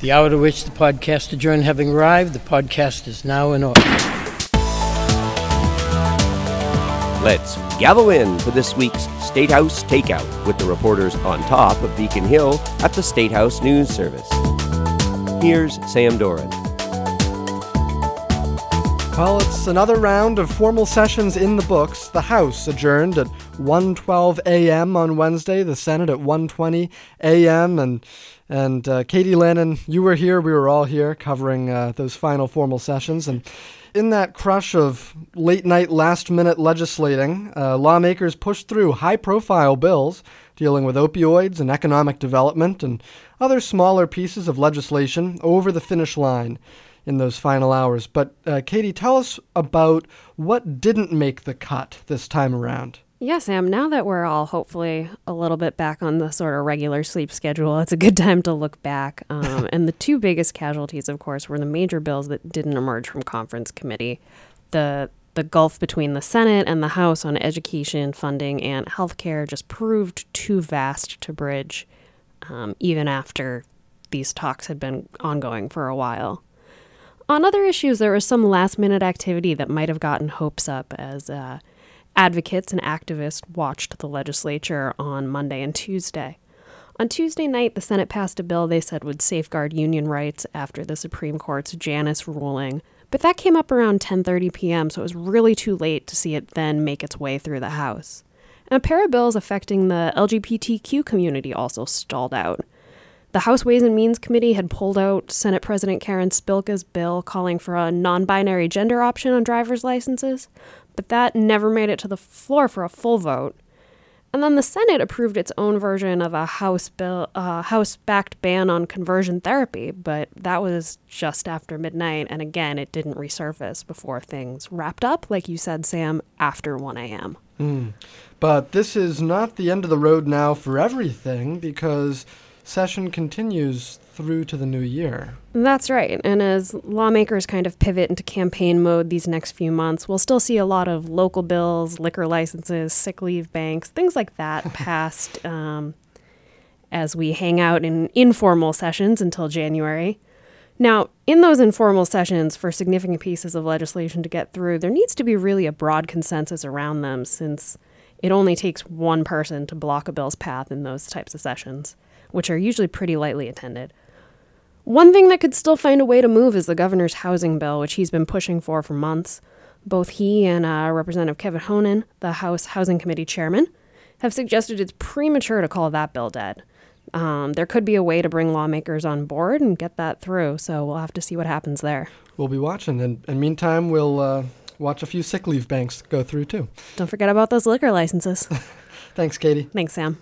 The hour to which the podcast adjourned having arrived, the podcast is now in order. Let's gather in for this week's State House Takeout with the reporters on top of Beacon Hill at the State House News Service. Here's Sam Doran. Well, it's another round of formal sessions in the books. The House adjourned at 1:12 a.m. on Wednesday, the Senate at 1:20 a.m. and and uh, Katie Lannan, you were here, we were all here covering uh, those final formal sessions and in that crush of late night, last minute legislating, uh, lawmakers pushed through high profile bills dealing with opioids and economic development and other smaller pieces of legislation over the finish line in those final hours. But, uh, Katie, tell us about what didn't make the cut this time around. Yeah, Sam, now that we're all hopefully a little bit back on the sort of regular sleep schedule, it's a good time to look back. Um, and the two biggest casualties, of course, were the major bills that didn't emerge from conference committee. The the gulf between the Senate and the House on education funding and healthcare just proved too vast to bridge, um, even after these talks had been ongoing for a while. On other issues, there was some last minute activity that might have gotten hopes up as. Uh, Advocates and activists watched the legislature on Monday and Tuesday. On Tuesday night, the Senate passed a bill they said would safeguard union rights after the Supreme Court's Janus ruling, but that came up around 10:30 p.m., so it was really too late to see it then make its way through the House. And a pair of bills affecting the LGBTQ community also stalled out. The House Ways and Means Committee had pulled out Senate President Karen Spilka's bill calling for a non binary gender option on driver's licenses, but that never made it to the floor for a full vote. And then the Senate approved its own version of a House bill, uh, House-backed ban on conversion therapy, but that was just after midnight, and again, it didn't resurface before things wrapped up, like you said, Sam, after 1 a.m. Mm. But this is not the end of the road now for everything, because session continues through to the new year. That's right. And as lawmakers kind of pivot into campaign mode these next few months, we'll still see a lot of local bills, liquor licenses, sick leave banks, things like that passed um, as we hang out in informal sessions until January. Now, in those informal sessions for significant pieces of legislation to get through, there needs to be really a broad consensus around them since it only takes one person to block a bill's path in those types of sessions, which are usually pretty lightly attended. One thing that could still find a way to move is the governor's housing bill, which he's been pushing for for months. Both he and uh, Representative Kevin Honan, the House Housing Committee chairman, have suggested it's premature to call that bill dead. Um, there could be a way to bring lawmakers on board and get that through, so we'll have to see what happens there. We'll be watching, and, and meantime, we'll uh, watch a few sick leave banks go through too. Don't forget about those liquor licenses. Thanks, Katie. Thanks, Sam.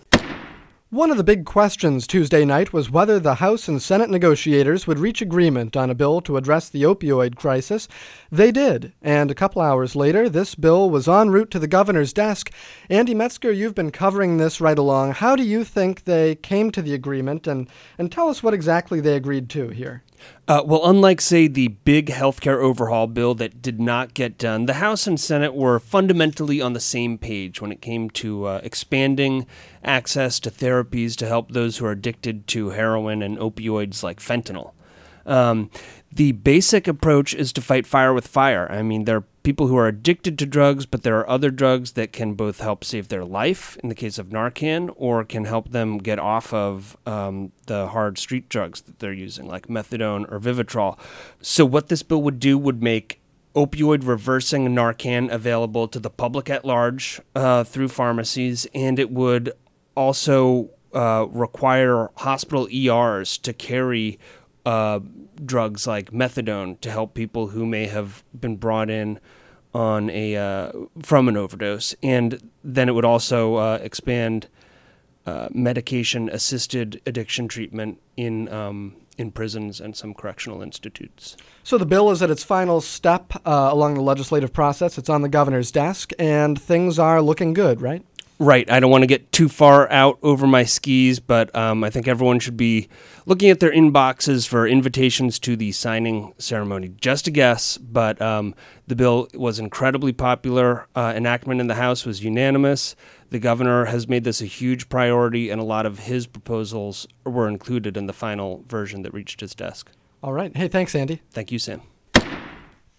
One of the big questions Tuesday night was whether the House and Senate negotiators would reach agreement on a bill to address the opioid crisis. They did, and a couple hours later, this bill was en route to the governor's desk. Andy Metzger, you've been covering this right along. How do you think they came to the agreement, and, and tell us what exactly they agreed to here? Uh, well, unlike, say, the big healthcare overhaul bill that did not get done, the House and Senate were fundamentally on the same page when it came to uh, expanding access to therapies to help those who are addicted to heroin and opioids like fentanyl. Um, the basic approach is to fight fire with fire. I mean, there are people who are addicted to drugs, but there are other drugs that can both help save their life, in the case of Narcan, or can help them get off of um, the hard street drugs that they're using, like methadone or Vivitrol. So, what this bill would do would make opioid reversing Narcan available to the public at large uh, through pharmacies, and it would also uh, require hospital ERs to carry uh, drugs like methadone to help people who may have been brought in on a uh, from an overdose, and then it would also uh, expand uh, medication assisted addiction treatment in um, in prisons and some correctional institutes. So the bill is at its final step uh, along the legislative process. It's on the governor's desk, and things are looking good, right? Right. I don't want to get too far out over my skis, but um, I think everyone should be looking at their inboxes for invitations to the signing ceremony. Just a guess, but um, the bill was incredibly popular. Uh, enactment in the House was unanimous. The governor has made this a huge priority, and a lot of his proposals were included in the final version that reached his desk. All right. Hey, thanks, Andy. Thank you, Sam.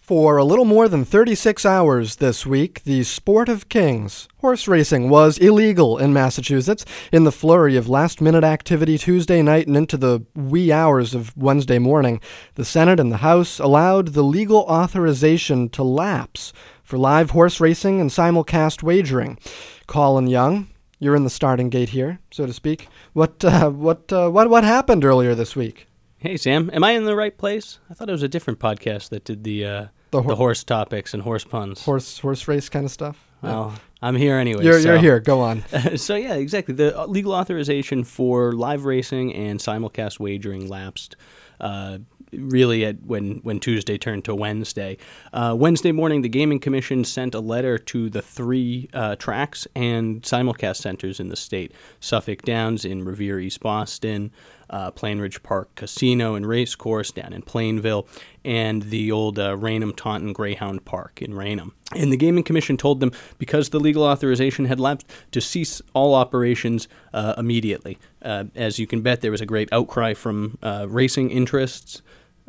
For a little more than 36 hours this week, the Sport of Kings horse racing was illegal in Massachusetts. In the flurry of last minute activity Tuesday night and into the wee hours of Wednesday morning, the Senate and the House allowed the legal authorization to lapse for live horse racing and simulcast wagering. Colin Young, you're in the starting gate here, so to speak. What, uh, what, uh, what, what happened earlier this week? Hey Sam, am I in the right place? I thought it was a different podcast that did the uh, The the, horse topics and horse puns. Horse, horse race kind of stuff? Well, I'm here anyway. You're, so. you're here. Go on. so yeah, exactly. The uh, legal authorization for live racing and simulcast wagering lapsed. Uh, really, at when when Tuesday turned to Wednesday. Uh, Wednesday morning, the Gaming Commission sent a letter to the three uh, tracks and simulcast centers in the state: Suffolk Downs in Revere, East Boston. Uh, Plainridge Park Casino and Racecourse down in Plainville, and the old uh, Raynham Taunton Greyhound Park in Raynham. And the Gaming Commission told them, because the legal authorization had lapsed, to cease all operations uh, immediately. Uh, as you can bet, there was a great outcry from uh, racing interests.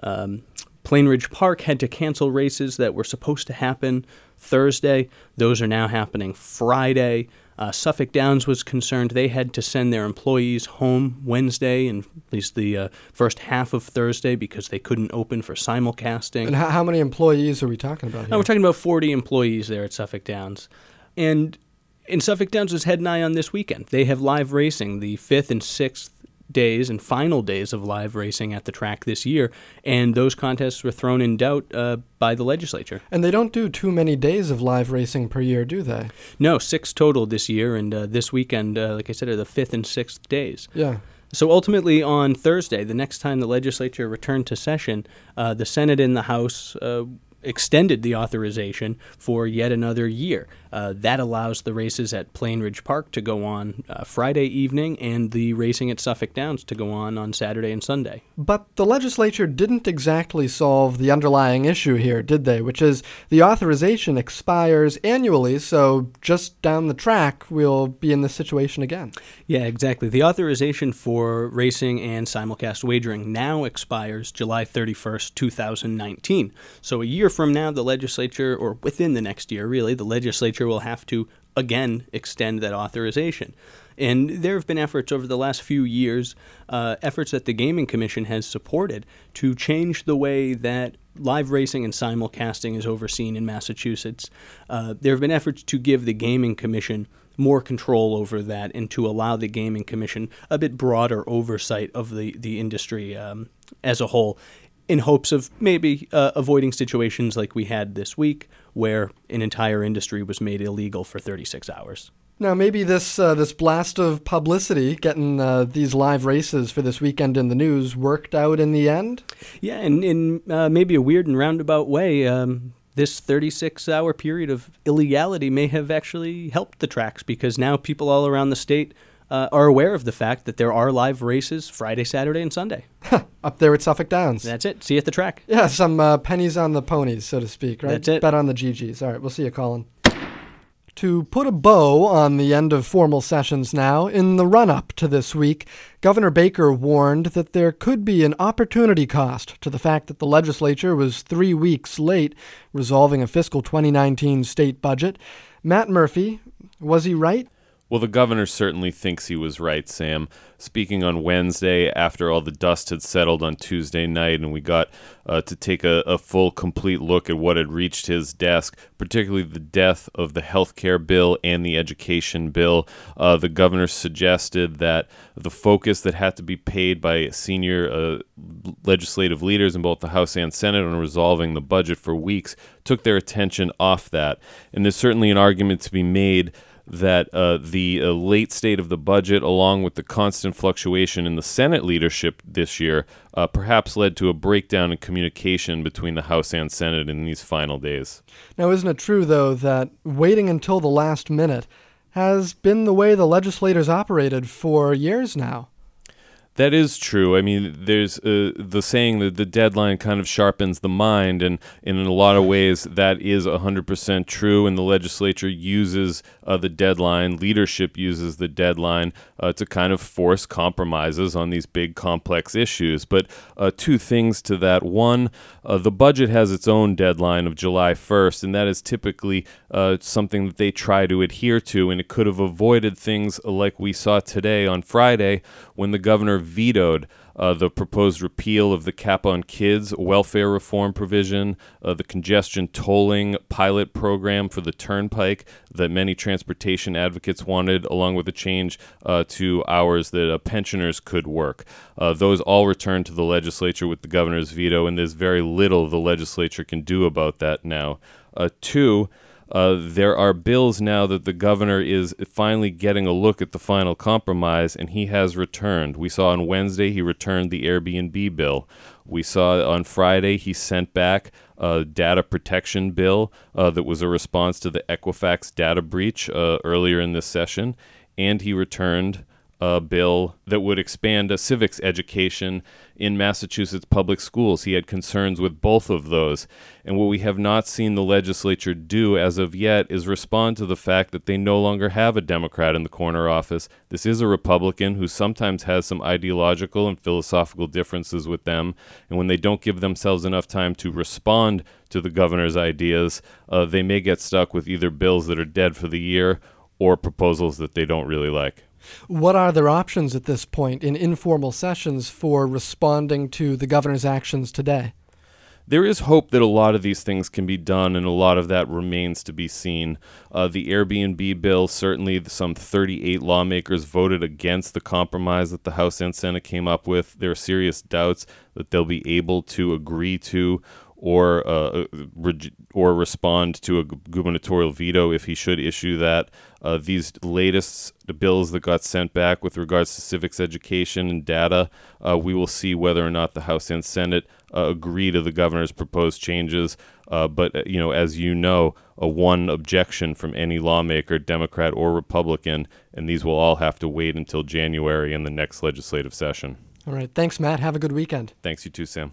Um, Plainridge Park had to cancel races that were supposed to happen Thursday. Those are now happening Friday. Uh, Suffolk Downs was concerned they had to send their employees home Wednesday and at least the uh, first half of Thursday because they couldn't open for simulcasting. And how, how many employees are we talking about here? No, we're talking about 40 employees there at Suffolk Downs. And in Suffolk Downs is head and eye on this weekend. They have live racing the fifth and sixth days and final days of live racing at the track this year, and those contests were thrown in doubt uh, by the legislature. And they don't do too many days of live racing per year, do they? No, six total this year, and uh, this weekend, uh, like I said, are the fifth and sixth days. Yeah. So ultimately, on Thursday, the next time the legislature returned to session, uh, the Senate and the House uh, extended the authorization for yet another year. Uh, that allows the races at Plainridge Park to go on uh, Friday evening and the racing at Suffolk Downs to go on on Saturday and Sunday. But the legislature didn't exactly solve the underlying issue here, did they? Which is the authorization expires annually, so just down the track, we'll be in this situation again. Yeah, exactly. The authorization for racing and simulcast wagering now expires July 31st, 2019. So a year from now, the legislature, or within the next year, really, the legislature will have to again extend that authorization. And there have been efforts over the last few years, uh, efforts that the Gaming Commission has supported to change the way that live racing and simulcasting is overseen in Massachusetts. Uh, there have been efforts to give the Gaming Commission more control over that and to allow the Gaming Commission a bit broader oversight of the, the industry um, as a whole in hopes of maybe uh, avoiding situations like we had this week where an entire industry was made illegal for 36 hours. Now, maybe this uh, this blast of publicity, getting uh, these live races for this weekend in the news, worked out in the end. Yeah, and in uh, maybe a weird and roundabout way, um, this 36 hour period of illegality may have actually helped the tracks because now people all around the state uh, are aware of the fact that there are live races Friday, Saturday, and Sunday. Up there at Suffolk Downs. That's it. See you at the track. yeah, some uh, pennies on the ponies, so to speak, right? That's it. Bet on the GGs. All right, we'll see you, Colin. To put a bow on the end of formal sessions now, in the run up to this week, Governor Baker warned that there could be an opportunity cost to the fact that the legislature was three weeks late resolving a fiscal 2019 state budget. Matt Murphy, was he right? Well, the governor certainly thinks he was right, Sam. Speaking on Wednesday, after all the dust had settled on Tuesday night, and we got uh, to take a, a full, complete look at what had reached his desk, particularly the death of the health care bill and the education bill, uh, the governor suggested that the focus that had to be paid by senior uh, legislative leaders in both the House and Senate on resolving the budget for weeks took their attention off that. And there's certainly an argument to be made that uh, the uh, late state of the budget, along with the constant fluctuation in the Senate leadership this year, uh, perhaps led to a breakdown in communication between the House and Senate in these final days. Now, isn't it true, though, that waiting until the last minute has been the way the legislators operated for years now. That is true. I mean, there's uh, the saying that the deadline kind of sharpens the mind, and, and in a lot of ways, that is 100% true. And the legislature uses uh, the deadline, leadership uses the deadline uh, to kind of force compromises on these big, complex issues. But uh, two things to that. One, uh, the budget has its own deadline of July 1st, and that is typically uh, something that they try to adhere to, and it could have avoided things like we saw today on Friday when the governor vetoed uh, the proposed repeal of the cap on kids welfare reform provision, uh, the congestion tolling pilot program for the turnpike that many transportation advocates wanted, along with a change uh, to hours that uh, pensioners could work. Uh, those all returned to the legislature with the governor's veto, and there's very little the legislature can do about that now. Uh, two, uh, there are bills now that the governor is finally getting a look at the final compromise, and he has returned. We saw on Wednesday he returned the Airbnb bill. We saw on Friday he sent back a data protection bill uh, that was a response to the Equifax data breach uh, earlier in this session, and he returned a bill that would expand a civics education in Massachusetts public schools. He had concerns with both of those. And what we have not seen the legislature do as of yet is respond to the fact that they no longer have a Democrat in the corner office. This is a Republican who sometimes has some ideological and philosophical differences with them. And when they don't give themselves enough time to respond to the governor's ideas, uh, they may get stuck with either bills that are dead for the year or proposals that they don't really like. What are their options at this point in informal sessions for responding to the governor's actions today? There is hope that a lot of these things can be done, and a lot of that remains to be seen. Uh, the Airbnb bill, certainly some 38 lawmakers voted against the compromise that the House and Senate came up with. There are serious doubts that they'll be able to agree to or uh, re- or respond to a gubernatorial veto if he should issue that. Uh, these latest bills that got sent back with regards to civics education and data, uh, we will see whether or not the House and Senate uh, agree to the governor's proposed changes. Uh, but uh, you know, as you know, a one objection from any lawmaker, Democrat or Republican, and these will all have to wait until January in the next legislative session. All right. Thanks, Matt. Have a good weekend. Thanks, you too, Sam.